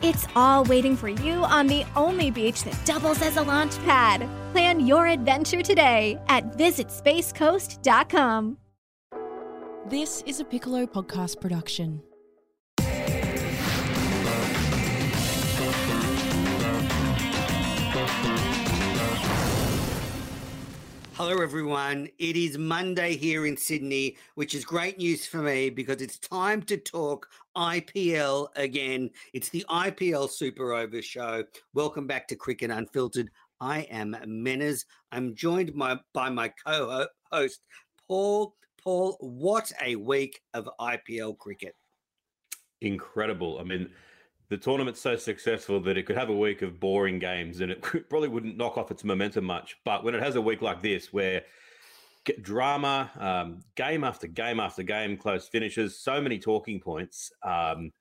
It's all waiting for you on the only beach that doubles as a launch pad. Plan your adventure today at visitspacecoast.com. This is a Piccolo podcast production. Hello, everyone. It is Monday here in Sydney, which is great news for me because it's time to talk IPL again. It's the IPL Super Over show. Welcome back to Cricket Unfiltered. I am Menners. I'm joined by, by my co host, Paul. Paul, what a week of IPL cricket! Incredible. I mean, the tournament's so successful that it could have a week of boring games and it probably wouldn't knock off its momentum much. But when it has a week like this, where drama, um, game after game after game, close finishes, so many talking points. Um,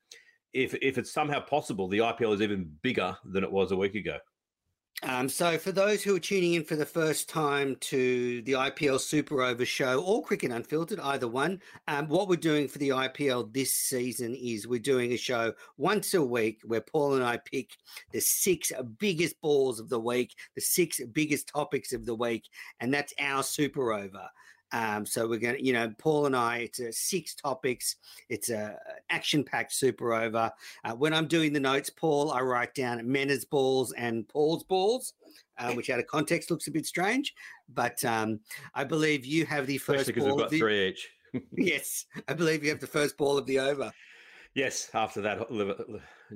if if it's somehow possible, the IPL is even bigger than it was a week ago. Um, so, for those who are tuning in for the first time to the IPL Super Over show or Cricket Unfiltered, either one, um, what we're doing for the IPL this season is we're doing a show once a week where Paul and I pick the six biggest balls of the week, the six biggest topics of the week, and that's our Super Over. Um, so we're going to, you know, Paul and I, it's a six topics. It's a action-packed super over. Uh, when I'm doing the notes, Paul, I write down Menners' balls and Paul's balls, uh, which out of context looks a bit strange. But um, I believe you have the first because ball. we've got the, three each. yes, I believe you have the first ball of the over. Yes, after that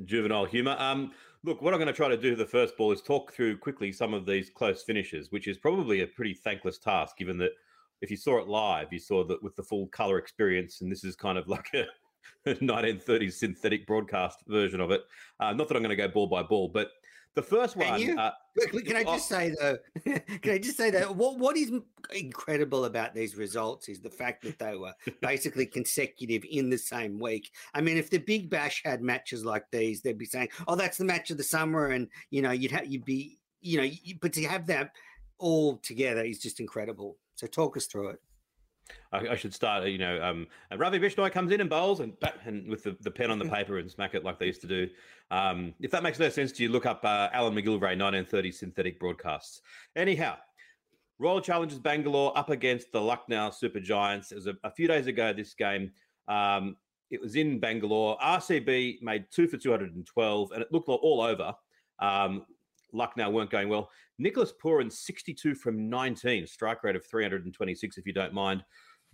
juvenile humour. Um, look, what I'm going to try to do the first ball is talk through quickly some of these close finishes, which is probably a pretty thankless task, given that – if you saw it live, you saw that with the full color experience, and this is kind of like a 1930s synthetic broadcast version of it. Uh, not that I'm going to go ball by ball, but the first one. Can, uh, can I just oh, say though? can I just say that what what is incredible about these results is the fact that they were basically consecutive in the same week. I mean, if the Big Bash had matches like these, they'd be saying, "Oh, that's the match of the summer," and you know, you'd have you'd be you know, you, but to have that all together is just incredible. So talk us through it. I, I should start, you know, um, Ravi Bishnoi comes in and bowls and, and with the, the pen on the paper and smack it like they used to do. Um, if that makes no sense to you, look up uh, Alan McGilvray, 1930 synthetic broadcasts. Anyhow, Royal Challengers Bangalore up against the Lucknow Super Giants. It was a, a few days ago, this game. Um, it was in Bangalore. RCB made two for 212, and it looked all over. Um, Lucknow weren't going well. Nicholas Pooran, 62 from 19, strike rate of 326, if you don't mind.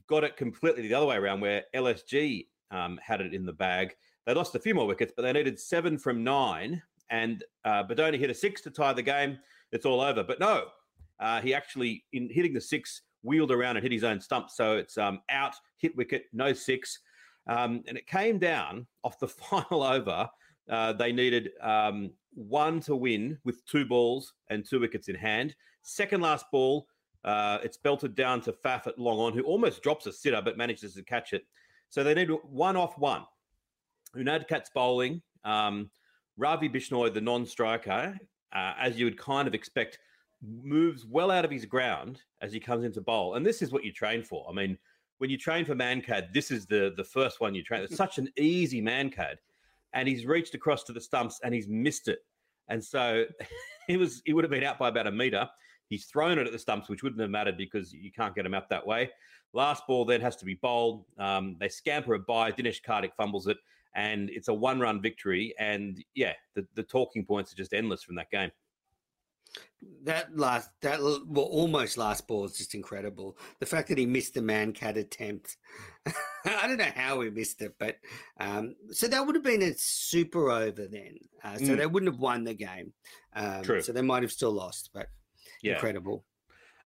Got it completely the other way around, where LSG um, had it in the bag. They lost a few more wickets, but they needed seven from nine. And uh, hit a six to tie the game. It's all over. But no, uh, he actually, in hitting the six, wheeled around and hit his own stump. So it's um, out, hit wicket, no six. Um, and it came down off the final over. Uh, they needed um, one to win with two balls and two wickets in hand. Second last ball, uh, it's belted down to Faf at long on, who almost drops a sitter but manages to catch it. So they need one off one. Unadkat's bowling. Um, Ravi Bishnoi, the non striker, uh, as you would kind of expect, moves well out of his ground as he comes into bowl. And this is what you train for. I mean, when you train for Mankad, this is the the first one you train. It's such an easy Mankad and he's reached across to the stumps and he's missed it. And so he was he would have been out by about a meter. He's thrown it at the stumps, which wouldn't have mattered because you can't get him out that way. Last ball then has to be bowled. Um, they scamper a bye. Dinesh Karthik fumbles it, and it's a one-run victory. And yeah, the, the talking points are just endless from that game. That last, that well, almost last ball is just incredible. The fact that he missed the Mankad attempt, I don't know how he missed it, but um, so that would have been a super over then. Uh, so mm. they wouldn't have won the game. Um, True. So they might have still lost, but yeah. incredible.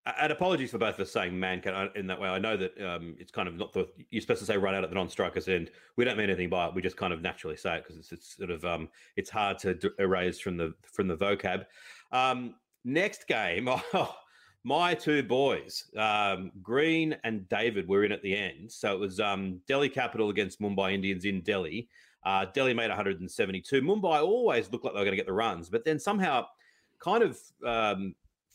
And apologies for both of us saying man in that way. I know that um, it's kind of not the you're supposed to say run out at the non-strikers end. We don't mean anything by it. We just kind of naturally say it because it's, it's, sort of um, it's hard to erase from the from the vocab. Um, Next game, oh, my two boys, um, Green and David, were in at the end. So it was um, Delhi Capital against Mumbai Indians in Delhi. Uh, Delhi made 172. Mumbai always looked like they were going to get the runs, but then somehow kind of um,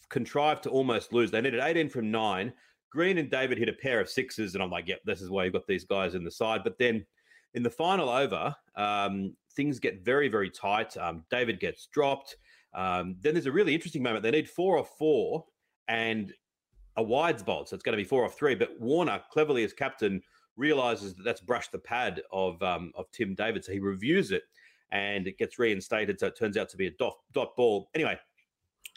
contrived to almost lose. They needed 18 from nine. Green and David hit a pair of sixes, and I'm like, yep, this is why you've got these guys in the side. But then in the final over, um, things get very, very tight. Um, David gets dropped. Um, then there's a really interesting moment. They need four off four and a wides bolt. So it's going to be four off three. But Warner, cleverly as captain, realizes that that's brushed the pad of um, of Tim David. So he reviews it and it gets reinstated. So it turns out to be a dot, dot ball. Anyway,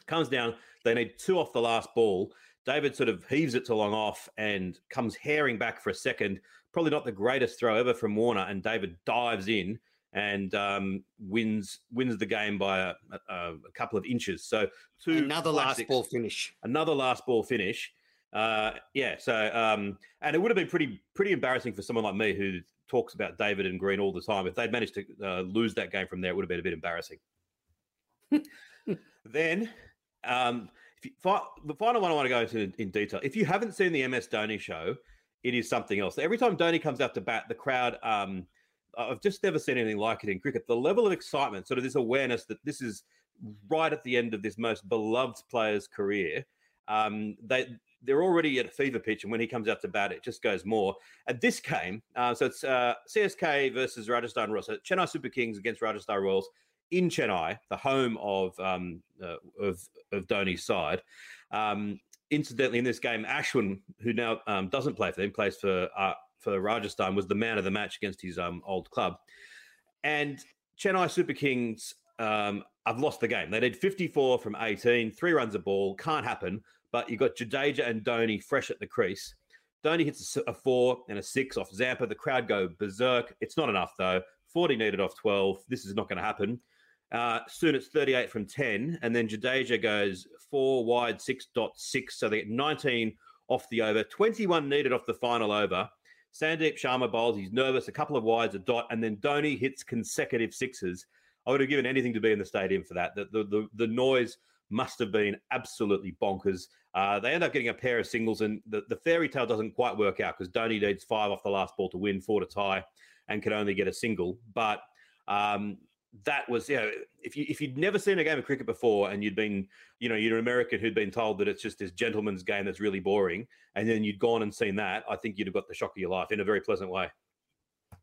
comes down. They need two off the last ball. David sort of heaves it to long off and comes herring back for a second. Probably not the greatest throw ever from Warner. And David dives in and um, wins wins the game by a, a, a, couple of inches. So two another classics, last ball finish. Another last ball finish. Uh, yeah. So um, and it would have been pretty pretty embarrassing for someone like me who talks about David and Green all the time. If they'd managed to uh, lose that game from there, it would have been a bit embarrassing. then. Um, you, the final one I want to go into in, in detail. If you haven't seen the MS Dhoni show, it is something else. Every time Dhoni comes out to bat, the crowd um, I've just never seen anything like it in cricket. The level of excitement, sort of this awareness that this is right at the end of this most beloved player's career. Um, they they're already at a fever pitch, and when he comes out to bat, it just goes more. At this game, uh, so it's uh, CSK versus Rajasthan Royals. So Chennai Super Kings against Rajasthan Royals in Chennai, the home of um, uh, of of Dhoni's side. Um, incidentally, in this game, Ashwin, who now um, doesn't play for them, plays for uh, for Rajasthan was the man of the match against his um, old club. And Chennai Super Kings um, have lost the game. They did 54 from 18, three runs a ball, can't happen. But you've got Jadeja and Dhoni fresh at the crease. Dhoni hits a four and a six off Zampa. The crowd go berserk. It's not enough, though. 40 needed off 12. This is not going to happen. Uh, soon it's 38 from 10. And then Jadeja goes four wide, 6.6. So they get 19 off the over, 21 needed off the final over. Sandeep Sharma bowls. He's nervous. A couple of wides, a dot, and then Dhoni hits consecutive sixes. I would have given anything to be in the stadium for that. The the the, the noise must have been absolutely bonkers. Uh, they end up getting a pair of singles, and the, the fairy tale doesn't quite work out because Dhoni needs five off the last ball to win, four to tie, and can only get a single. But um, that was you know if you if you'd never seen a game of cricket before and you'd been you know you're an American who'd been told that it's just this gentleman's game that's really boring and then you'd gone and seen that I think you'd have got the shock of your life in a very pleasant way.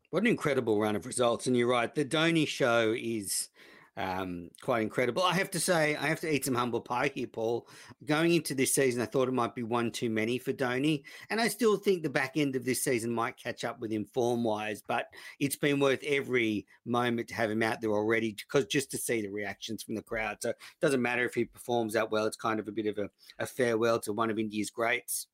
What an incredible run of results and you're right the Dhoni show is um, quite incredible. I have to say, I have to eat some humble pie here, Paul. Going into this season, I thought it might be one too many for Dhoni, and I still think the back end of this season might catch up with him form wise. But it's been worth every moment to have him out there already, because just to see the reactions from the crowd. So it doesn't matter if he performs that well; it's kind of a bit of a, a farewell to one of India's greats.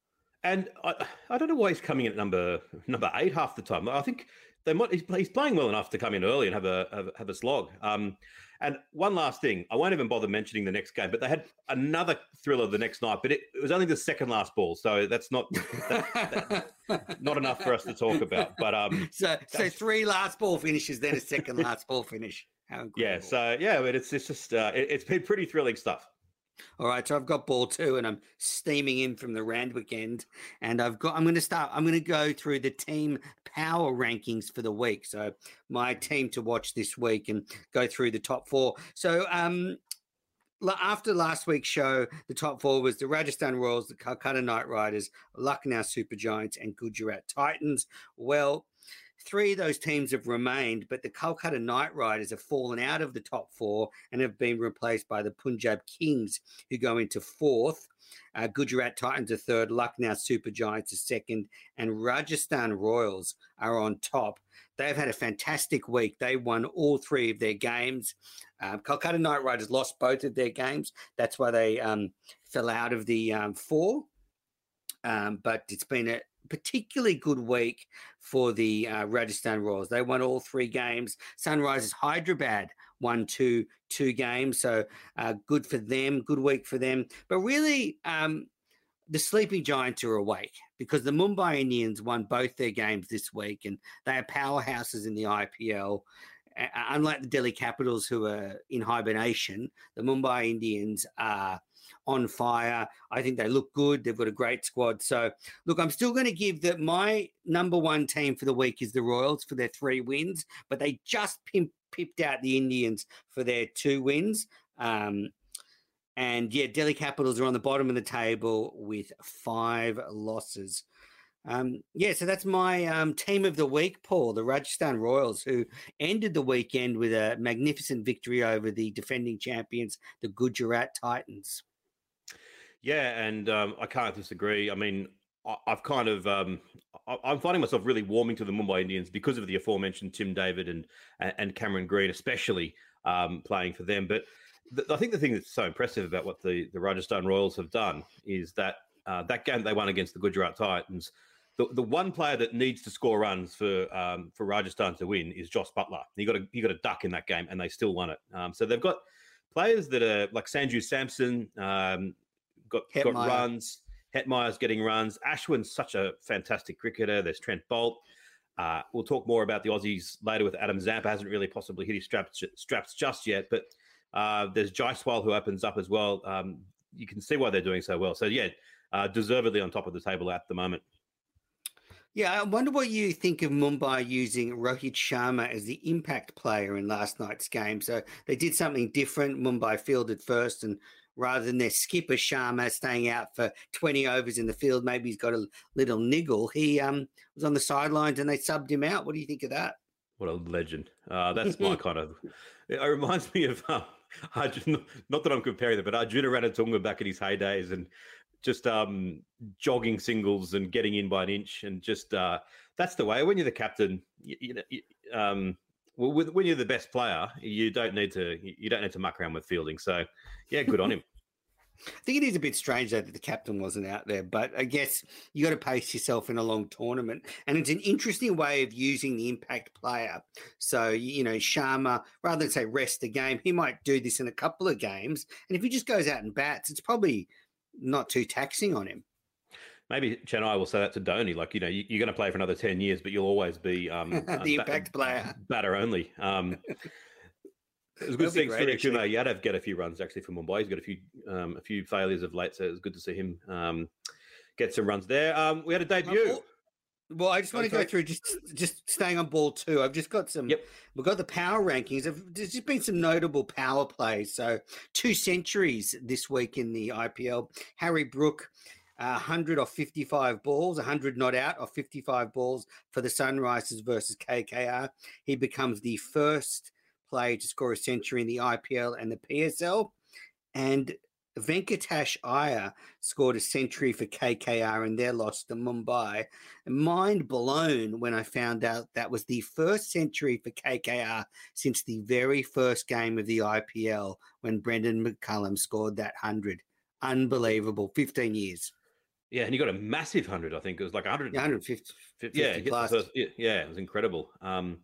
And I, I don't know why he's coming in at number number eight half the time. I think they might, he's, playing well enough to come in early and have a have, have a slog. Um, and one last thing, I won't even bother mentioning the next game, but they had another thriller the next night, but it, it was only the second last ball, so that's not that, that, not enough for us to talk about. But um, so so three last ball finishes, then a second last ball finish. yeah, so yeah, but it's it's just uh, it, it's been pretty thrilling stuff. All right, so I've got ball two, and I'm steaming in from the Randwick end, and I've got. I'm going to start. I'm going to go through the team power rankings for the week. So my team to watch this week and go through the top four. So um, after last week's show, the top four was the Rajasthan Royals, the Calcutta Knight Riders, Lucknow Super Giants, and Gujarat Titans. Well, Three of those teams have remained, but the Kolkata Knight Riders have fallen out of the top four and have been replaced by the Punjab Kings, who go into fourth. Uh, Gujarat Titans are third, Lucknow Super Giants are second, and Rajasthan Royals are on top. They've had a fantastic week. They won all three of their games. Um, Kolkata Knight Riders lost both of their games. That's why they um, fell out of the um, four. Um, but it's been a, particularly good week for the uh, Rajasthan Royals. They won all three games. Sunrisers Hyderabad won two two games, so uh, good for them. Good week for them. But really, um, the sleeping giants are awake because the Mumbai Indians won both their games this week, and they are powerhouses in the IPL. Uh, unlike the Delhi Capitals, who are in hibernation, the Mumbai Indians are on fire. I think they look good. They've got a great squad. So, look, I'm still going to give that my number one team for the week is the Royals for their three wins, but they just pimp, pipped out the Indians for their two wins. Um, and yeah, Delhi Capitals are on the bottom of the table with five losses. Um, yeah, so that's my um, team of the week, Paul, the Rajasthan Royals, who ended the weekend with a magnificent victory over the defending champions, the Gujarat Titans. Yeah, and um, I can't disagree. I mean, I, have kind of um, I, am finding myself really warming to the Mumbai Indians because of the aforementioned Tim David and and Cameron Green, especially um, playing for them. But I think the thing that's so impressive about what the the Rajasthan Royals have done is that uh, that game they won against the Gujarat Titans the, the one player that needs to score runs for um, for Rajasthan to win is Josh Buttler. He got a he got a duck in that game, and they still won it. Um, so they've got players that are like Sanju Samson, um, got got runs. Hetmyer's getting runs. Ashwin's such a fantastic cricketer. There's Trent Boult. Uh, we'll talk more about the Aussies later with Adam Zampa. Hasn't really possibly hit his straps, straps just yet, but uh, there's Jaiswal who opens up as well. Um, you can see why they're doing so well. So yeah, uh, deservedly on top of the table at the moment. Yeah, I wonder what you think of Mumbai using Rohit Sharma as the impact player in last night's game. So they did something different. Mumbai fielded first, and rather than their skipper Sharma staying out for 20 overs in the field, maybe he's got a little niggle. He um, was on the sidelines and they subbed him out. What do you think of that? What a legend. Uh, that's my kind of. It reminds me of. Um, Arjun, not that I'm comparing them, but Arjuna Ranatunga back in his heydays and just um, jogging singles and getting in by an inch, and just uh, that's the way. When you're the captain, you, you know, you, um, well, when you're the best player, you don't need to you don't need to muck around with fielding. So, yeah, good on him. I think it is a bit strange though that the captain wasn't out there, but I guess you got to pace yourself in a long tournament, and it's an interesting way of using the impact player. So you know, Sharma, rather than say rest the game, he might do this in a couple of games, and if he just goes out and bats, it's probably not too taxing on him. Maybe Chennai will say that to Dhoni, like you know, you, are going to play for another ten years, but you'll always be um, the impact bat- player, batter only. Um, it was good seeing Surya Kumar Yadav get a few runs actually for Mumbai. He's got a few um, a few failures of late, so it was good to see him um, get some runs there. Um, we had a debut. Well, I just want to go through just just staying on ball two. I've just got some. Yep. We've got the power rankings. There's just been some notable power plays. So two centuries this week in the IPL. Harry Brook, uh, 100 off 55 balls, 100 not out of 55 balls for the Sunrisers versus KKR. He becomes the first player to score a century in the IPL and the PSL. And Venkatesh Iyer scored a century for KKR in their loss to Mumbai. Mind blown when I found out that was the first century for KKR since the very first game of the IPL when Brendon McCullum scored that 100. Unbelievable. 15 years. Yeah, and he got a massive 100, I think. It was like 100. Yeah, 150. 50 yeah, first, yeah, it was incredible. Um,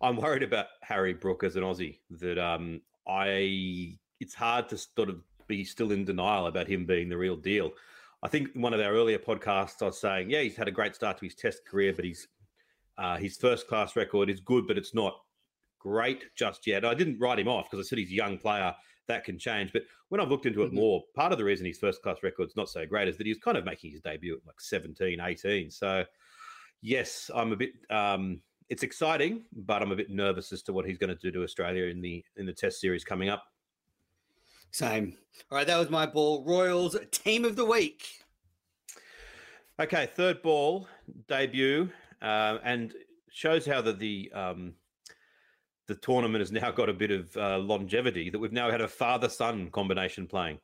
I'm worried about Harry Brook as an Aussie that um, I it's hard to sort of be still in denial about him being the real deal. I think in one of our earlier podcasts, I was saying, yeah, he's had a great start to his Test career, but he's uh, his first class record is good, but it's not great just yet. I didn't write him off because I said he's a young player. That can change. But when I've looked into it mm-hmm. more, part of the reason his first class record's not so great is that he's kind of making his debut at like 17, 18. So, yes, I'm a bit. Um, it's exciting, but I'm a bit nervous as to what he's going to do to Australia in the in the Test series coming up. Same. All right, that was my ball. Royals team of the week. Okay, third ball debut, uh, and shows how the the um, the tournament has now got a bit of uh, longevity. That we've now had a father son combination playing.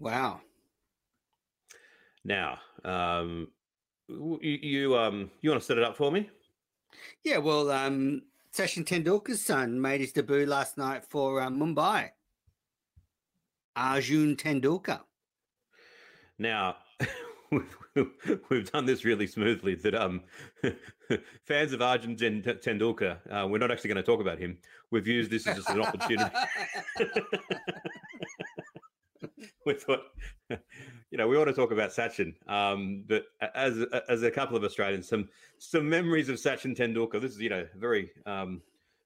Wow. Now, um, you you, um, you want to set it up for me? Yeah, well, um, Sachin Tendulkar's son made his debut last night for uh, Mumbai. Arjun Tendulkar. Now, we've done this really smoothly. That um, fans of Arjun Tendulkar, uh, we're not actually going to talk about him. We've used this as just an opportunity. we thought, you know, we want to talk about Sachin, um, but as as a couple of Australians, some some memories of Sachin Tendulkar. This is, you know, very um,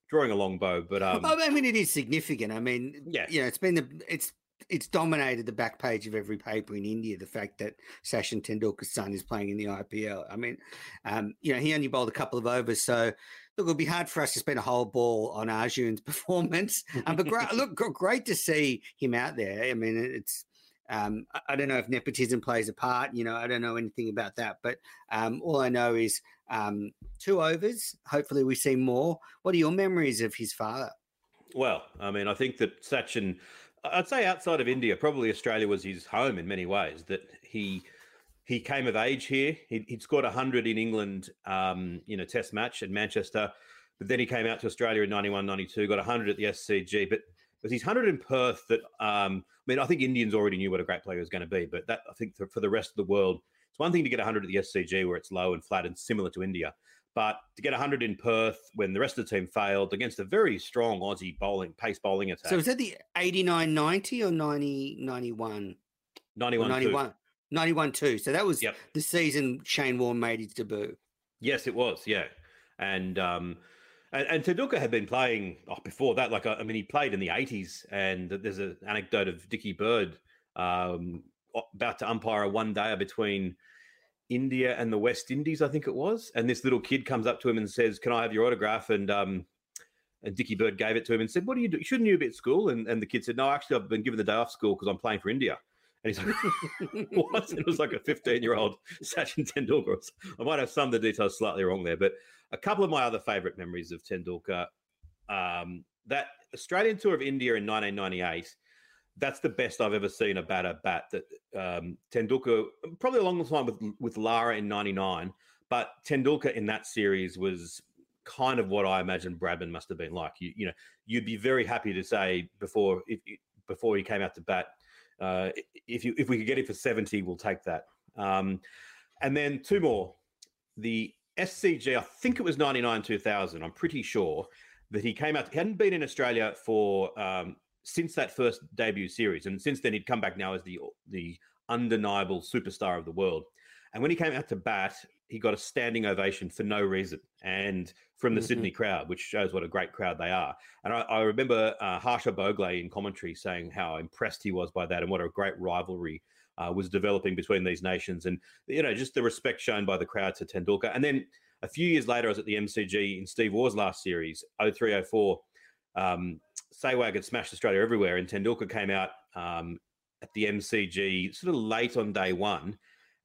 drawing a long bow, but um, I mean, it is significant. I mean, yeah, you know, it's been the it's it's dominated the back page of every paper in India. The fact that Sachin Tendulkar's son is playing in the IPL. I mean, um, you know, he only bowled a couple of overs, so look, it'll be hard for us to spend a whole ball on Arjun's performance. Um, but great, look, great to see him out there. I mean, it's. Um, I don't know if nepotism plays a part. You know, I don't know anything about that. But um, all I know is um, two overs. Hopefully, we see more. What are your memories of his father? Well, I mean, I think that Sachin I'd say outside of India, probably Australia was his home in many ways. That he he came of age here. He'd, he'd scored hundred in England um, in a Test match at Manchester, but then he came out to Australia in 91, 92, got hundred at the SCG. But was his hundred in Perth that um, I mean, I think Indians already knew what a great player was going to be, but that I think for the rest of the world, it's one thing to get hundred at the SCG where it's low and flat and similar to India. But to get 100 in Perth when the rest of the team failed against a very strong Aussie bowling pace bowling attack. So was that the 89 90 or 90 91? 91 91. 91 2. So that was yep. the season Shane Warne made his debut. Yes, it was. Yeah. And, um, and, and had been playing oh, before that. Like, I mean, he played in the 80s. And there's an anecdote of Dickie Bird um, about to umpire a one dayer between India and the West Indies, I think it was. And this little kid comes up to him and says, "Can I have your autograph?" And um, and Dickie Bird gave it to him and said, "What do you do? Shouldn't you be at school?" And and the kid said, "No, actually, I've been given the day off school because I'm playing for India." And he's like, "What?" it was like a 15 year old Sachin Tendulkar. I might have some of the details slightly wrong there, but a couple of my other favourite memories of Tendulkar. Um, that Australian tour of India in 1998 that's the best I've ever seen a batter bat. That um, Tendulkar, probably along the line with with Lara in '99, but Tendulkar in that series was kind of what I imagine Bradman must have been like. You, you know, you'd be very happy to say before if, before he came out to bat, uh, if you if we could get it for seventy, we'll take that. Um, and then two more, the SCG. I think it was ninety nine two thousand. I'm pretty sure that he came out. He hadn't been in Australia for um, since that first debut series, and since then he'd come back now as the the undeniable superstar of the world. And when he came out to bat, he got a standing ovation for no reason, and from the mm-hmm. Sydney crowd, which shows what a great crowd they are. And I, I remember uh, Harsha Bhogle in commentary saying how impressed he was by that, and what a great rivalry uh, was developing between these nations, and you know just the respect shown by the crowd to Tendulkar. And then a few years later, I was at the MCG in Steve Waugh's last series, 0304. Um, Sehwag had smashed Australia everywhere, and Tendulkar came out um, at the MCG sort of late on day one,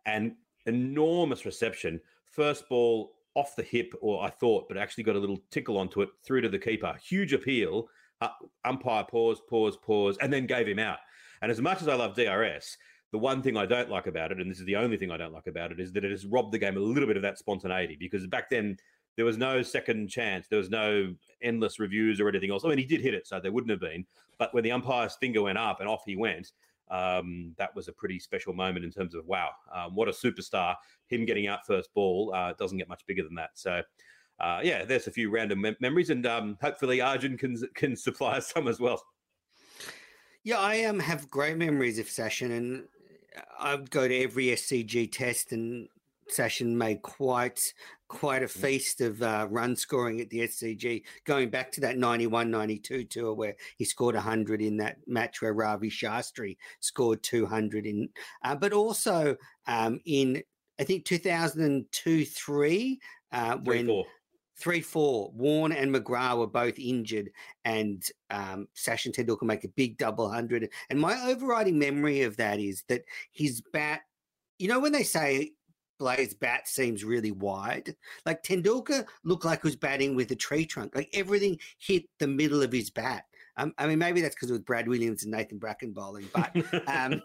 and enormous reception. First ball off the hip, or I thought, but actually got a little tickle onto it through to the keeper. Huge appeal. Uh, umpire pause, pause, pause, and then gave him out. And as much as I love DRS, the one thing I don't like about it, and this is the only thing I don't like about it, is that it has robbed the game a little bit of that spontaneity. Because back then there was no second chance. There was no endless reviews or anything else. I mean, he did hit it, so there wouldn't have been. But when the umpire's finger went up and off he went, um, that was a pretty special moment in terms of wow, um, what a superstar! Him getting out first ball uh, doesn't get much bigger than that. So. Uh, yeah, there's a few random mem- memories, and um, hopefully Arjun can can supply us some as well. Yeah, I um, have great memories of Sachin, and I'd go to every SCG test, and Sachin made quite quite a feast of uh, run scoring at the SCG, going back to that 91 92 tour where he scored 100 in that match where Ravi Shastri scored 200 in, uh, but also um, in, I think, 2002 3, uh, when. Four. Three four. Warne and McGrath were both injured, and um, Sachin Tendulkar make a big double hundred. And my overriding memory of that is that his bat. You know when they say Blaze bat seems really wide. Like Tendulkar looked like he was batting with a tree trunk. Like everything hit the middle of his bat. Um, I mean, maybe that's because it was Brad Williams and Nathan Bracken bowling, but um,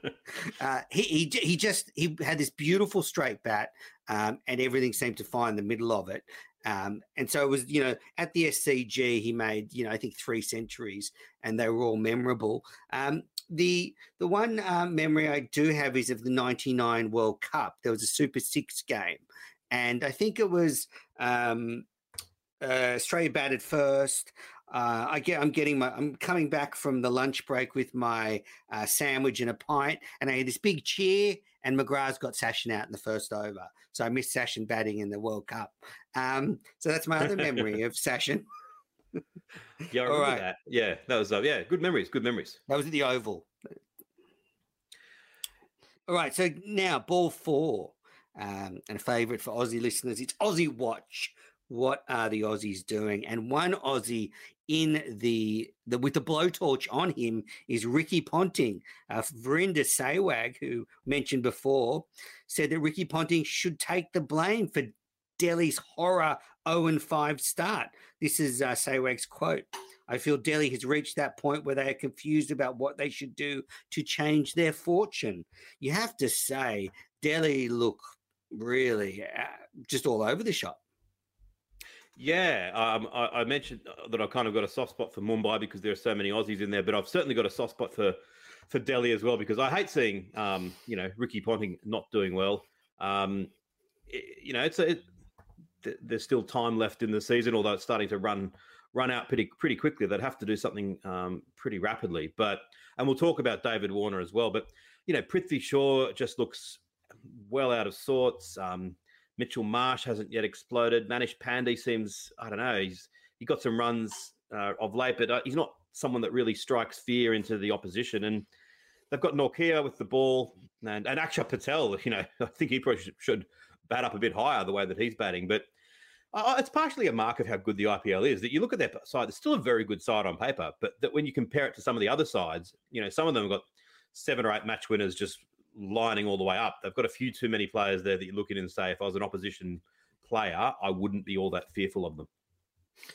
uh, he, he he just he had this beautiful straight bat, um, and everything seemed to find the middle of it. Um, and so it was, you know, at the SCG, he made, you know, I think three centuries, and they were all memorable. Um, the the one uh, memory I do have is of the '99 World Cup. There was a Super Six game, and I think it was um, uh, Australia batted first. Uh, I get, I'm getting my, I'm coming back from the lunch break with my uh, sandwich and a pint, and I had this big cheer, and McGrath's got Sachin out in the first over, so I missed Sachin batting in the World Cup. Um, so that's my other memory of Sachin. Yeah, I remember right. that. Yeah, that was uh, yeah, good memories. Good memories. That was at the Oval. All right, so now ball four, um, and a favourite for Aussie listeners. It's Aussie Watch. What are the Aussies doing? And one Aussie in the, the with the blowtorch on him is Ricky Ponting. Uh, Virender Sehwag, who mentioned before, said that Ricky Ponting should take the blame for Delhi's horror 0 5 start. This is uh, quote. I feel Delhi has reached that point where they are confused about what they should do to change their fortune. You have to say, Delhi look really uh, just all over the shop. Yeah, um, I, I mentioned uh, that I kind of got a soft spot for Mumbai because there are so many Aussies in there, but I've certainly got a soft spot for for Delhi as well because I hate seeing um, you know Ricky Ponting not doing well. Um, i- you know, it's a, it, th- there's still time left in the season, although it's starting to run run out pretty pretty quickly. They'd have to do something um, pretty rapidly. But and we'll talk about David Warner as well. But you know, Prithvi Shaw just looks well out of sorts. Um, Mitchell Marsh hasn't yet exploded. Manish Pandey seems, I don't know, he's he got some runs uh, of late, but uh, he's not someone that really strikes fear into the opposition. And they've got Nortje with the ball and, and Axar Patel, you know, I think he probably should bat up a bit higher the way that he's batting. But uh, it's partially a mark of how good the IPL is that you look at their side, it's still a very good side on paper, but that when you compare it to some of the other sides, you know, some of them have got seven or eight match winners just lining all the way up. They've got a few too many players there that you look at and say, if I was an opposition player, I wouldn't be all that fearful of them.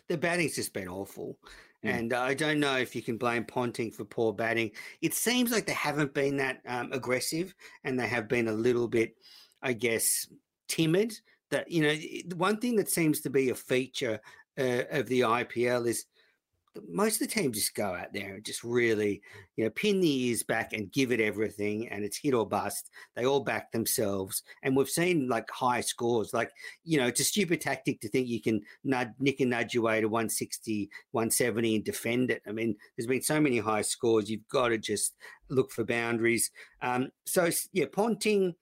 The batting's just been awful. Mm. And I don't know if you can blame Ponting for poor batting. It seems like they haven't been that um, aggressive and they have been a little bit, I guess, timid. That, you know, the one thing that seems to be a feature uh, of the IPL is most of the teams just go out there and just really, you know, pin the ears back and give it everything and it's hit or bust. They all back themselves. And we've seen like high scores. Like, you know, it's a stupid tactic to think you can nud, nick and nudge your way to 160, 170 and defend it. I mean, there's been so many high scores. You've got to just look for boundaries. Um, so, yeah, Ponting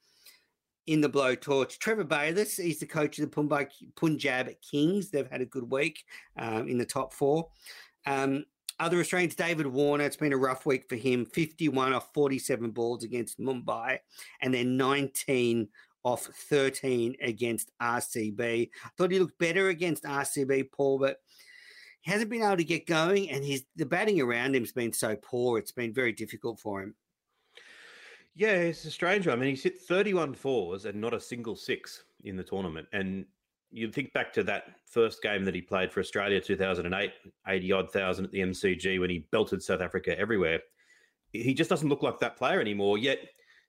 in the blowtorch. Trevor Bayliss, he's the coach of the Punjab, Kings. They've had a good week um, in the top four. Um, other Australians, David Warner, it's been a rough week for him 51 off 47 balls against Mumbai, and then 19 off 13 against RCB. I thought he looked better against RCB, Paul, but he hasn't been able to get going, and his the batting around him's been so poor. It's been very difficult for him. Yeah, it's a strange one. I mean, he's hit 31 fours and not a single six in the tournament. And you think back to that first game that he played for Australia 2008, 80 odd thousand at the MCG when he belted South Africa everywhere. He just doesn't look like that player anymore, yet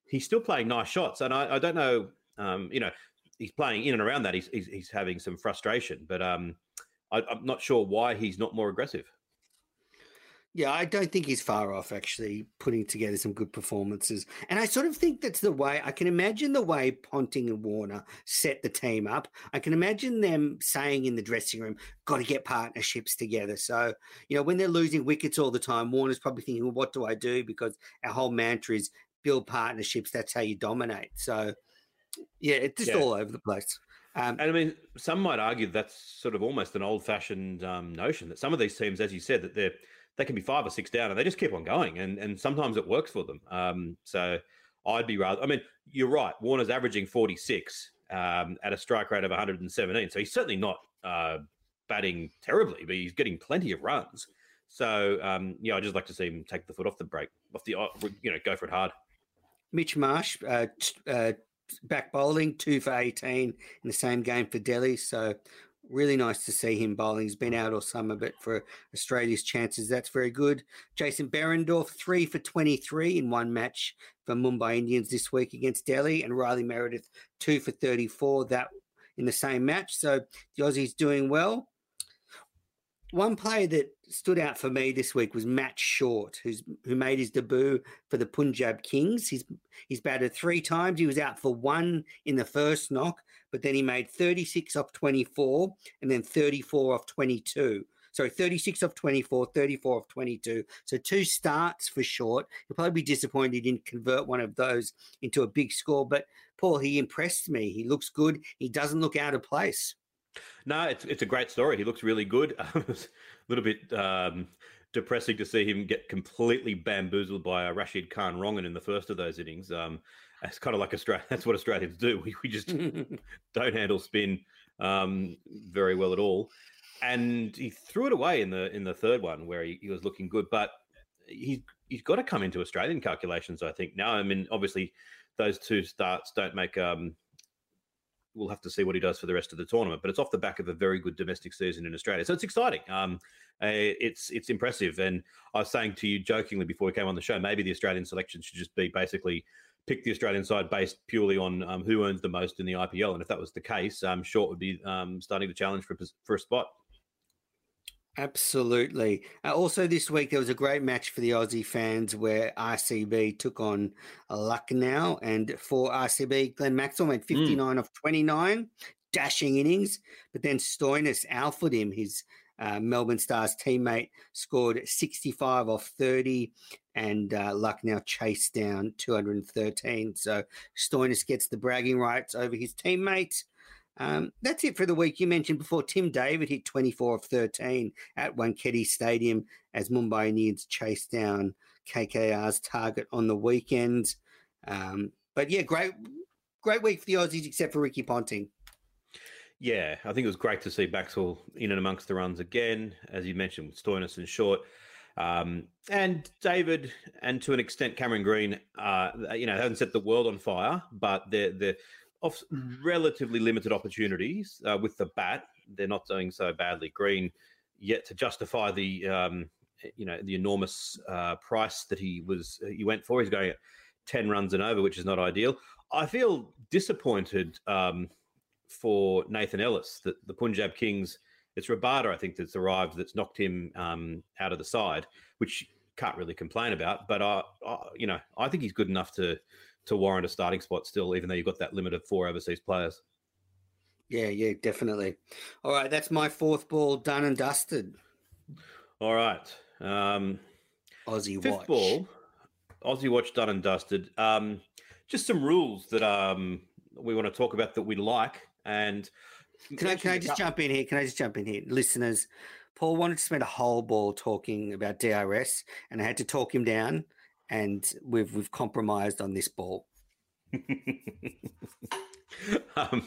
he's still playing nice shots. And I, I don't know, um, you know, he's playing in and around that. He's, he's, he's having some frustration, but um, I, I'm not sure why he's not more aggressive. Yeah, I don't think he's far off actually putting together some good performances. And I sort of think that's the way I can imagine the way Ponting and Warner set the team up. I can imagine them saying in the dressing room, got to get partnerships together. So, you know, when they're losing wickets all the time, Warner's probably thinking, well, what do I do? Because our whole mantra is build partnerships. That's how you dominate. So, yeah, it's just Yeah. all over the place. Um, And I mean, some might argue that's sort of almost an old-fashioned um, notion that some of these teams, as you said, that they're they can be five or six down and they just keep on going, and and sometimes it works for them. Um, so I'd be rather. I mean, you're right. Warner's averaging 46 um, at a strike rate of 117, so he's certainly not uh, batting terribly, but he's getting plenty of runs. So um, yeah, I just like to see him take the foot off the brake, off the uh, you know, go for it hard. Mitch Marsh, uh, uh, back bowling, two for 18 in the same game for Delhi. So, really nice to see him bowling. He's been out all summer, but for Australia's chances, that's very good. Jason Behrendorff, three for 23 in one match for Mumbai Indians this week against Delhi, and Riley Meredith, two for 34 that in the same match. So, the Aussies doing well. One player that stood out for me this week was Matt Short, who's who made his debut for the Punjab Kings. He's he's batted three times. He was out for one in the first knock, but then he made 36 off 24 and then 34 off 22. Sorry, 36 off 24, 34 off 22. So two starts for Short. He'll probably be disappointed he didn't convert one of those into a big score. But Paul, he impressed me. He looks good. He doesn't look out of place. No, it's it's a great story. He looks really good. a little bit um, depressing to see him get completely bamboozled by uh, Rashid Khan Rongan in the first of those innings. Um, it's kind of like Australia. That's what Australians do. We, we just don't handle spin um, very well at all. And he threw it away in the in the third one where he, he was looking good. But he he's got to come into Australian calculations. I think now. I mean, obviously, those two starts don't make. Um, we'll have to see what he does for the rest of the tournament. But it's off the back of a very good domestic season in Australia, so it's exciting. Um, uh, it's it's impressive. And I was saying to you jokingly before we came on the show, maybe the Australian selection should just be basically pick the Australian side based purely on um, who earns the most in the IPL. And if that was the case, um, Short would be um, starting to challenge for for a spot. Absolutely. Uh, also, this week there was a great match for the Aussie fans where RCB took on Lucknow, and for RCB, Glenn Maxwell went 59 mm. of 29, dashing innings, but then Stoinis alphaed him. His uh, Melbourne Stars teammate scored 65 off 30, and uh, Lucknow chased down 213. So Stoinis gets the bragging rights over his teammates. Um, that's it for the week. You mentioned before Tim David hit 24 of 13 at Wankhede Stadium as Mumbai Indians chased down KKR's target on the weekend. Um, but yeah, great, great week for the Aussies, except for Ricky Ponting. Yeah, I think it was great to see Maxwell in and amongst the runs again, as you mentioned, with Stoinis and Short. Um, and David, and to an extent, Cameron Green, uh, you know, haven't set the world on fire, but they're, they're off relatively limited opportunities uh, with the bat. They're not doing so badly. Green yet to justify the um, you know the enormous uh, price that he was he went for. He's going at ten runs and over, which is not ideal. I feel disappointed um, for Nathan Ellis that the Punjab Kings. It's Rabada, I think, that's arrived that's knocked him um, out of the side, which can't really complain about. But I, uh, you know, I think he's good enough to to warrant a starting spot still, even though you've got that limit of four overseas players. Yeah, yeah, definitely. All right, that's my fourth ball done and dusted. All right. Um, Aussie fifth watch. ball, Aussie watch done and dusted. Um, just some rules that um, we want to talk about that we like. And can I, can I just jump in here? Can I just jump in here? Listeners, Paul wanted to spend a whole ball talking about DRS, and I had to talk him down and we've we've compromised on this ball. um,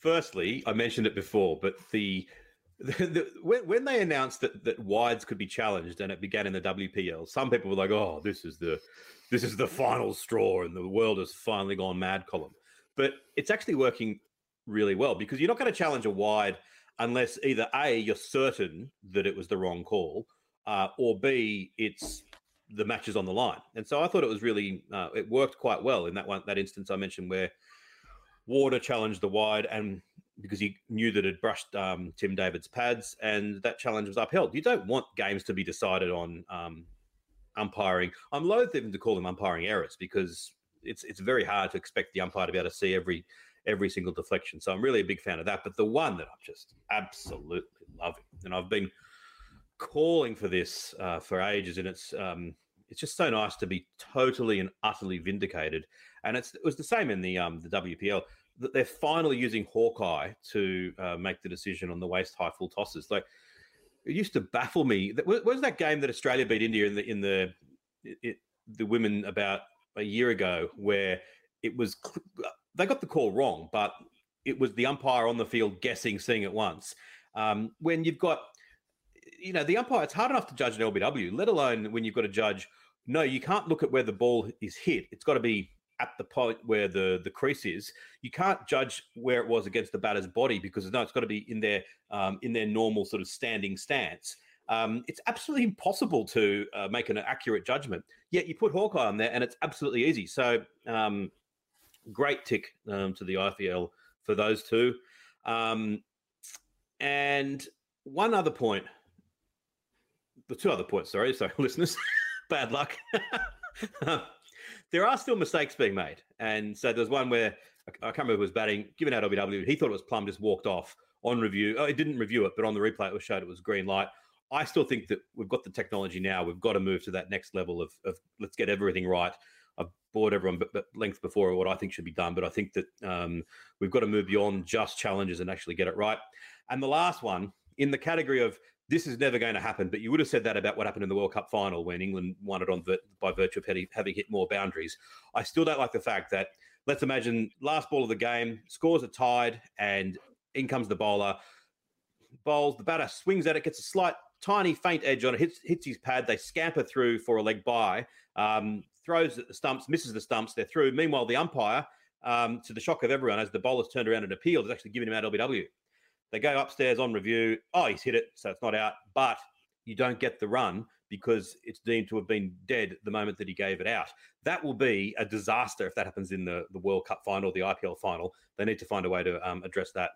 firstly, I mentioned it before, but the, the, the when, when, they announced that that wides could be challenged and it began in the WPL, some people were like, "Oh, this is the this is the final straw, and the world has finally gone mad." Column, but it's actually working really well because you're not going to challenge a wide unless either a you're certain that it was the wrong call, uh, or b it's the matches on the line. And so I thought it was really uh, it worked quite well in that one that instance I mentioned where Warner challenged the wide and because he knew that it brushed um, Tim David's pads and that challenge was upheld. You don't want games to be decided on um, umpiring. I'm loath even to call them umpiring errors because it's it's very hard to expect the umpire to be able to see every every single deflection. So I'm really a big fan of that. But the one that I'm just absolutely loving, and I've been calling for this uh, for ages, and it's um, it's just so nice to be totally and utterly vindicated. And it was the same in the um, the WPL that they're finally using Hawkeye to uh, make the decision on the waist high full tosses. Like it used to baffle me. What was that game that Australia beat India in the in the it, the women about a year ago, where it was they got the call wrong, but it was the umpire on the field guessing, seeing it once. Um, when you've got you know, the umpire, it's hard enough to judge an LBW, let alone when you've got to judge. No, you can't look at where the ball is hit. It's got to be at the point where the the crease is. You can't judge where it was against the batter's body because no, it's got to be in their um, in their normal sort of standing stance. Um, it's absolutely impossible to uh, make an accurate judgment. Yet you put Hawkeye on there, and it's absolutely easy. So um, great tick um, to the IPL for those two. Um, and one other point the two other points, sorry, so listeners, bad luck. there are still mistakes being made. And so there's one where I can't remember who was batting, given out LBW, he thought it was plumb, just walked off on review. Oh, he didn't review it, but on the replay it was showed it was green light. I still think that we've got the technology now. We've got to move to that next level of, of let's get everything right. I've bored everyone but, length before what I think should be done, but I think that um, we've got to move beyond just challenges and actually get it right. And the last one in the category of this is never going to happen, but you would have said that about what happened in the World Cup final when England won it on by virtue of having hit more boundaries. I still don't like the fact that let's imagine last ball of the game, scores are tied, and in comes the bowler, bowls, the batter swings at it, gets a slight, tiny, faint edge on it, hits, hits his pad, they scamper through for a leg bye, um, throws at the stumps, misses the stumps, they're through. Meanwhile, the umpire, um, to the shock of everyone, as the bowler's turned around and appealed, is actually giving him out LBW. They go upstairs on review. Oh, he's hit it, so it's not out. But you don't get the run because it's deemed to have been dead the moment that he gave it out. That will be a disaster if that happens in the, the World Cup final, the IPL final. They need to find a way to um, address that.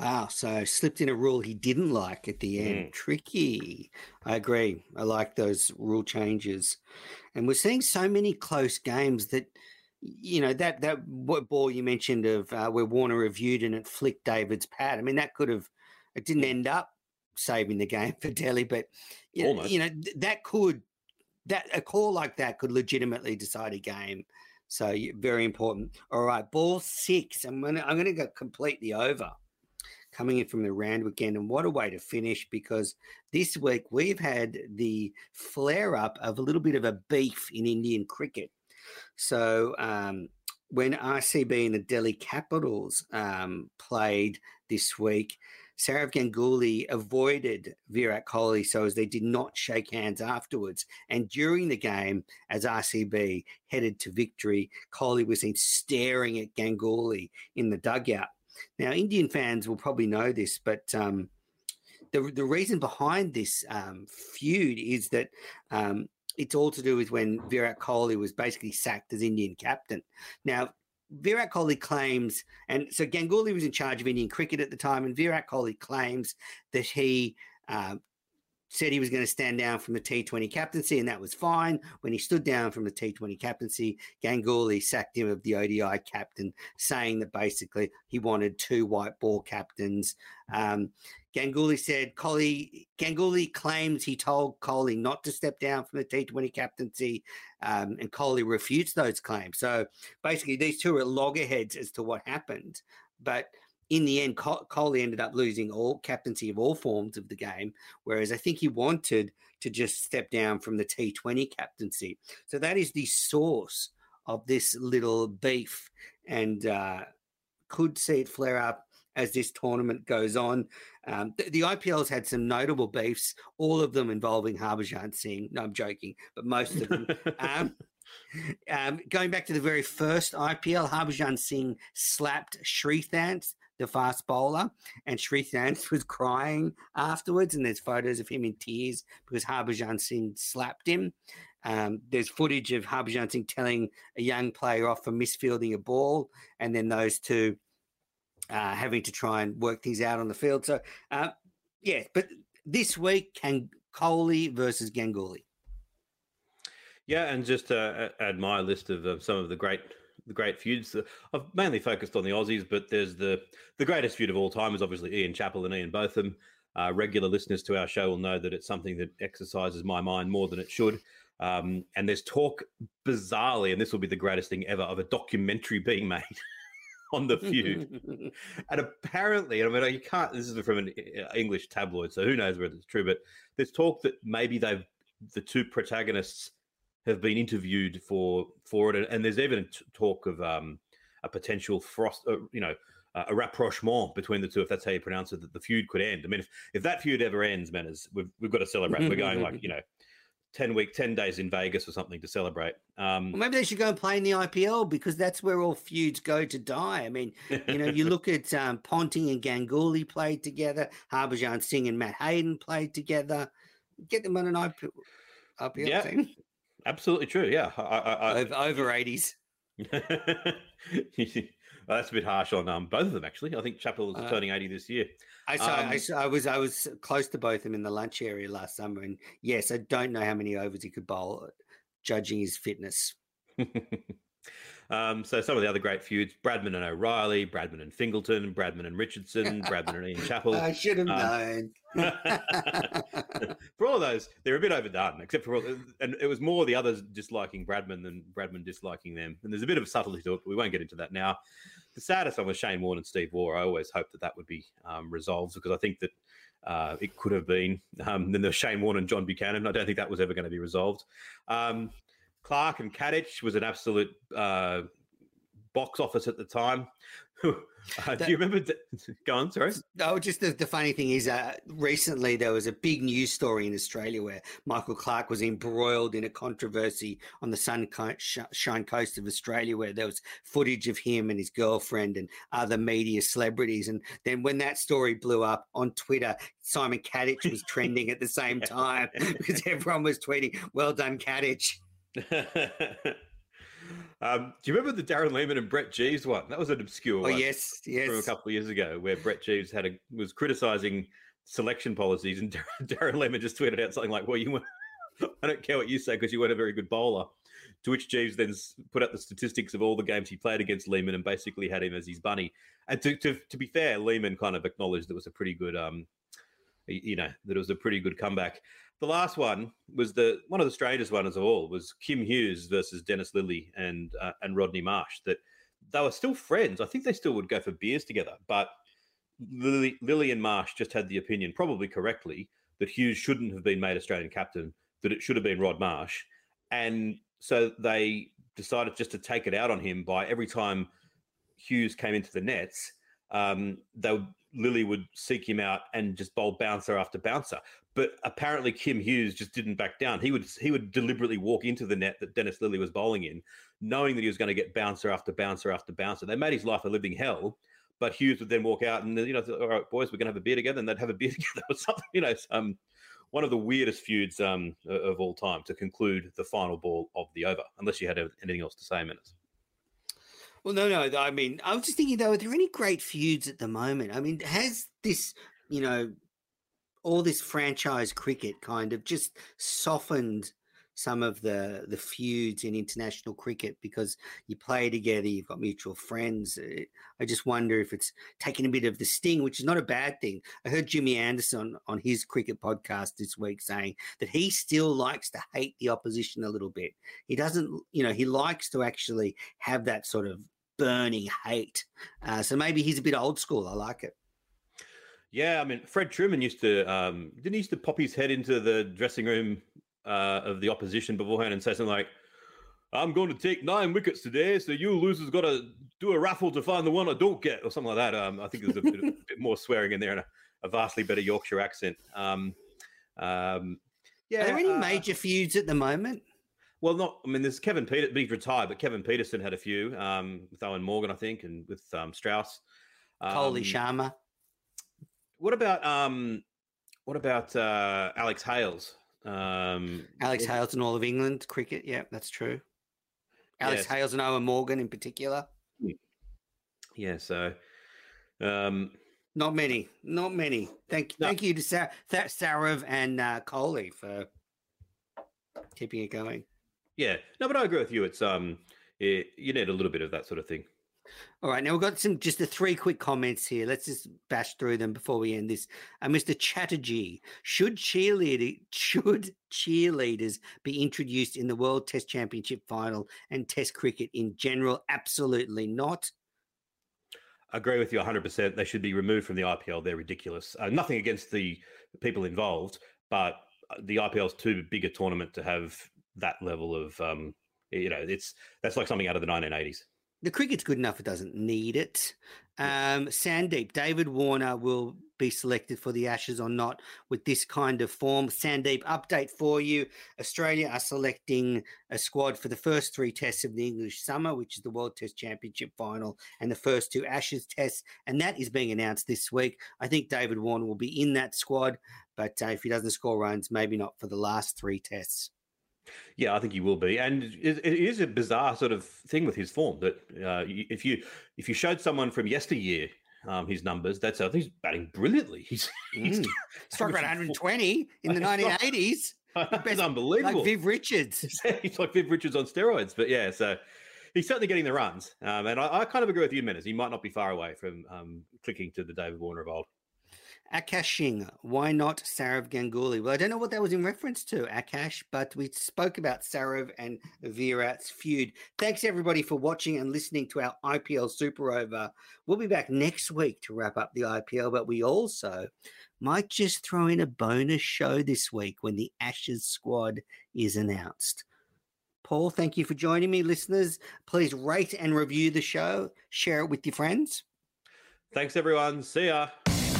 Wow. So slipped in a rule he didn't like at the end. Mm. Tricky. I agree. I like those rule changes. And we're seeing so many close games that you know that that what ball you mentioned of uh, where Warner reviewed and it flicked David's pad. I mean, that could have it didn't end up saving the game for Delhi, but you know, you know that could that a call like that could legitimately decide a game. So very important. All right, ball six. I'm gonna I'm gonna go completely over. Coming in from the round weekend, and what a way to finish! Because this week we've had the flare up of a little bit of a beef in Indian cricket. So um, when RCB and the Delhi Capitals um, played this week, Sourav Ganguly avoided Virat Kohli so as they did not shake hands afterwards. And during the game, as RCB headed to victory, Kohli was seen staring at Ganguly in the dugout. Now, Indian fans will probably know this, but um, the the reason behind this um, feud is that um, it's all to do with when Virat Kohli was basically sacked as Indian captain. Now, Virat Kohli claims, and so Ganguly was in charge of Indian cricket at the time, and Virat Kohli claims that he uh, said he was going to stand down from the T20 captaincy, and that was fine. When he stood down from the T20 captaincy, Ganguly sacked him of the ODI captain, saying that basically he wanted two white ball captains. Um, Ganguly said Ganguly claims he told Kohli not to step down from the T20 captaincy, um, and Kohli refutes those claims. So basically, these two are loggerheads as to what happened. But in the end, Kohli ended up losing all captaincy of all forms of the game, whereas I think he wanted to just step down from the T20 captaincy. So that is the source of this little beef, and uh, could see it flare up as this tournament goes on. Um, the, the IPL's had some notable beefs, all of them involving Harbhajan Singh. No, I'm joking, but most of them. um, um, going back to the very first IPL, Harbhajan Singh slapped Sreesanth, the fast bowler, and Sreesanth was crying afterwards. And there's photos of him in tears because Harbhajan Singh slapped him. Um, there's footage of Harbhajan Singh telling a young player off for misfielding a ball, and then those two uh, having to try and work things out on the field. So, uh, yeah, but this week, can Kohli versus Ganguly. Yeah, and just to add my list of uh, some of the great the great feuds. I've mainly focused on the Aussies, but there's the the greatest feud of all time is obviously Ian Chappell and Ian Botham. Uh, regular listeners to our show will know that it's something that exercises my mind more than it should. Um, and there's talk, bizarrely, and this will be the greatest thing ever, of a documentary being made on the feud. and apparently, I mean, you can't. This is from an uh, English tabloid, so who knows whether it's true. But there's talk that maybe they've the two protagonists have been interviewed for for it, and there's even talk of um, a potential frost, uh, you know. Uh, a rapprochement between the two, if that's how you pronounce it, that the feud could end. I mean, if, if that feud ever ends, Menners, we've, we've got to celebrate. We're going like, you know, 10 week 10 days in vegas or something to celebrate um, well, maybe they should go and play in the ipl because that's where all feuds go to die i mean you know you look at um, ponting and ganguly played together harbhajan singh and matt hayden played together get them on an ipl, IPL yeah, team absolutely true yeah I, I, I, over, over 80s well, that's a bit harsh on um, both of them, actually. I think Chappell is uh, turning 80 this year. I, saw, um, I, I, was I was close to both of them in the lunch area last summer, and yes, I don't know how many overs he could bowl, judging his fitness. Um, so some of the other great feuds: Bradman and O'Reilly, Bradman and Fingleton, Bradman and Richardson, Bradman and Ian Chappell. I should have Um, known. for all of those, they're a bit overdone, except for all, and it was more the others disliking Bradman than Bradman disliking them. And there's a bit of a subtlety to it, but we won't get into that now. The saddest one was Shane Warne and Steve Waugh. I always hoped that that would be um, resolved because I think that uh, it could have been. Um, then there's Shane Warne and John Buchanan. I don't think that was ever going to be resolved. Um, Clarke and Katich was an absolute uh, box office at the time. uh, do you remember? Go on, sorry. No, just the, the funny thing is, uh, recently there was a big news story in Australia where Michael Clarke was embroiled in a controversy on the Sunshine Coast of Australia, where there was footage of him and his girlfriend and other media celebrities. And then when that story blew up on Twitter, Simon Katich was trending at the same time because everyone was tweeting, "Well done, Katich." um, do you remember the Darren Lehmann and Brett Geeves one? That was an obscure Oh one yes, yes. from a couple of years ago, where Brett Geeves had a was criticizing selection policies, and Darren, Darren Lehmann just tweeted out something like, "Well, you, weren't- I don't care what you say because you weren't a very good bowler." To which Geeves then put up the statistics of all the games he played against Lehmann and basically had him as his bunny. And to to, to be fair, Lehmann kind of acknowledged it was a pretty good, um, you know, that it was a pretty good comeback. The last one was the one of the strangest ones of all was Kim Hughes versus Dennis Lillee and uh, and Rodney Marsh. That they were still friends. I think they still would go for beers together, but Lillee, Lillee and Marsh just had the opinion, probably correctly, that Hughes shouldn't have been made Australian captain. That it should have been Rod Marsh, and so they decided just to take it out on him by every time Hughes came into the nets, um, they would, Lillee would seek him out and just bowl bouncer after bouncer. But apparently, Kim Hughes just didn't back down. He would he would deliberately walk into the net that Dennis Lillee was bowling in, knowing that he was going to get bouncer after bouncer after bouncer. They made his life a living hell. But Hughes would then walk out and you know, all right, boys, we're going to have a beer together, and they'd have a beer together or something. You know, um, one of the weirdest feuds um, of all time to conclude the final ball of the over. Unless you had anything else to say, Menners. Well, no, no. I mean, I was just thinking though, are there any great feuds at the moment? I mean, has this, you know, all this franchise cricket kind of just softened some of the the feuds in international cricket because you play together, you've got mutual friends. Eh, I just wonder if it's taken a bit of the sting, which is not a bad thing. I heard Jimmy Anderson on his cricket podcast this week saying that he still likes to hate the opposition a little bit. He doesn't, you know, he likes to actually have that sort of burning hate. Uh, so maybe he's a bit old school. I like it. Yeah, I mean, Fred Trueman used to um, didn't he used to pop his head into the dressing room uh, of the opposition beforehand and say something like, "I'm going to take nine wickets today, so you losers got to do a raffle to find the one I don't get," or something like that. Um, I think there's a bit, a bit more swearing in there and a, a vastly better Yorkshire accent. Um, um, yeah, Are there any uh, major feuds at the moment? Well, not. I mean, there's Kevin Peter. He's retired, but Kevin Pietersen had a few um, with Eoin Morgan, I think, and with um, Strauss. Kohli Um, Sharma. What about um, what about uh, Alex Hales? Um, Alex Hales and all of England cricket. Yeah, that's true. Alex Yes. Hales and Eoin Morgan in particular. Yeah, so um, Not many. Not many. Thank No. thank you to Sa- Th- Sarav and uh, Kohli for keeping it going. yeah, no, but I agree with you. It's um, it, you need a little bit of that sort of thing. All right, now we've got some just the three quick comments here. Let's just bash through them before we end this. Uh, Mr. Chatterjee, should cheerleader should cheerleaders be introduced in the World Test Championship final and Test cricket in general? Absolutely not. I agree with you 100%. They should be removed from the IPL. They're ridiculous. Uh, nothing against the people involved, but the IPL is too big a tournament to have that level of, um, you know, it's that's like something out of the 1980s. The cricket's good enough; it doesn't need it. Um, Sandeep, David Warner will be selected for the Ashes or not with this kind of form. Sandeep, update for you: Australia are selecting a squad for the first three tests of the English summer, which is the World Test Championship final and the first two Ashes tests, and that is being announced this week. I think David Warner will be in that squad, but uh, if he doesn't score runs, maybe not for the last three tests. Yeah, I think he will be, and it, is a bizarre sort of thing with his form that uh, if you if you showed someone from yesteryear um, his numbers, that's I think he's batting brilliantly. He's, he's Mm. Struck around 120 in the That's right. 1980s. it's Best- unbelievable. Like Viv Richards. he's like Viv Richards on steroids. But yeah, so he's certainly getting the runs. Um, and I, I, kind of agree with you, Menners. He might not be far away from um, clicking to the David Warner of old. Akashing, why not Sourav Ganguly? Well, I don't know what that was in reference to, Akash, but we spoke about Sourav and Virat's feud. Thanks everybody for watching and listening to our IPL Super Over. We'll be back next week to wrap up the IPL, but we also might just throw in a bonus show this week when the Ashes squad is announced. Paul, thank you for joining me. Listeners, please rate and review the show, share it with your friends. Thanks, everyone. See ya.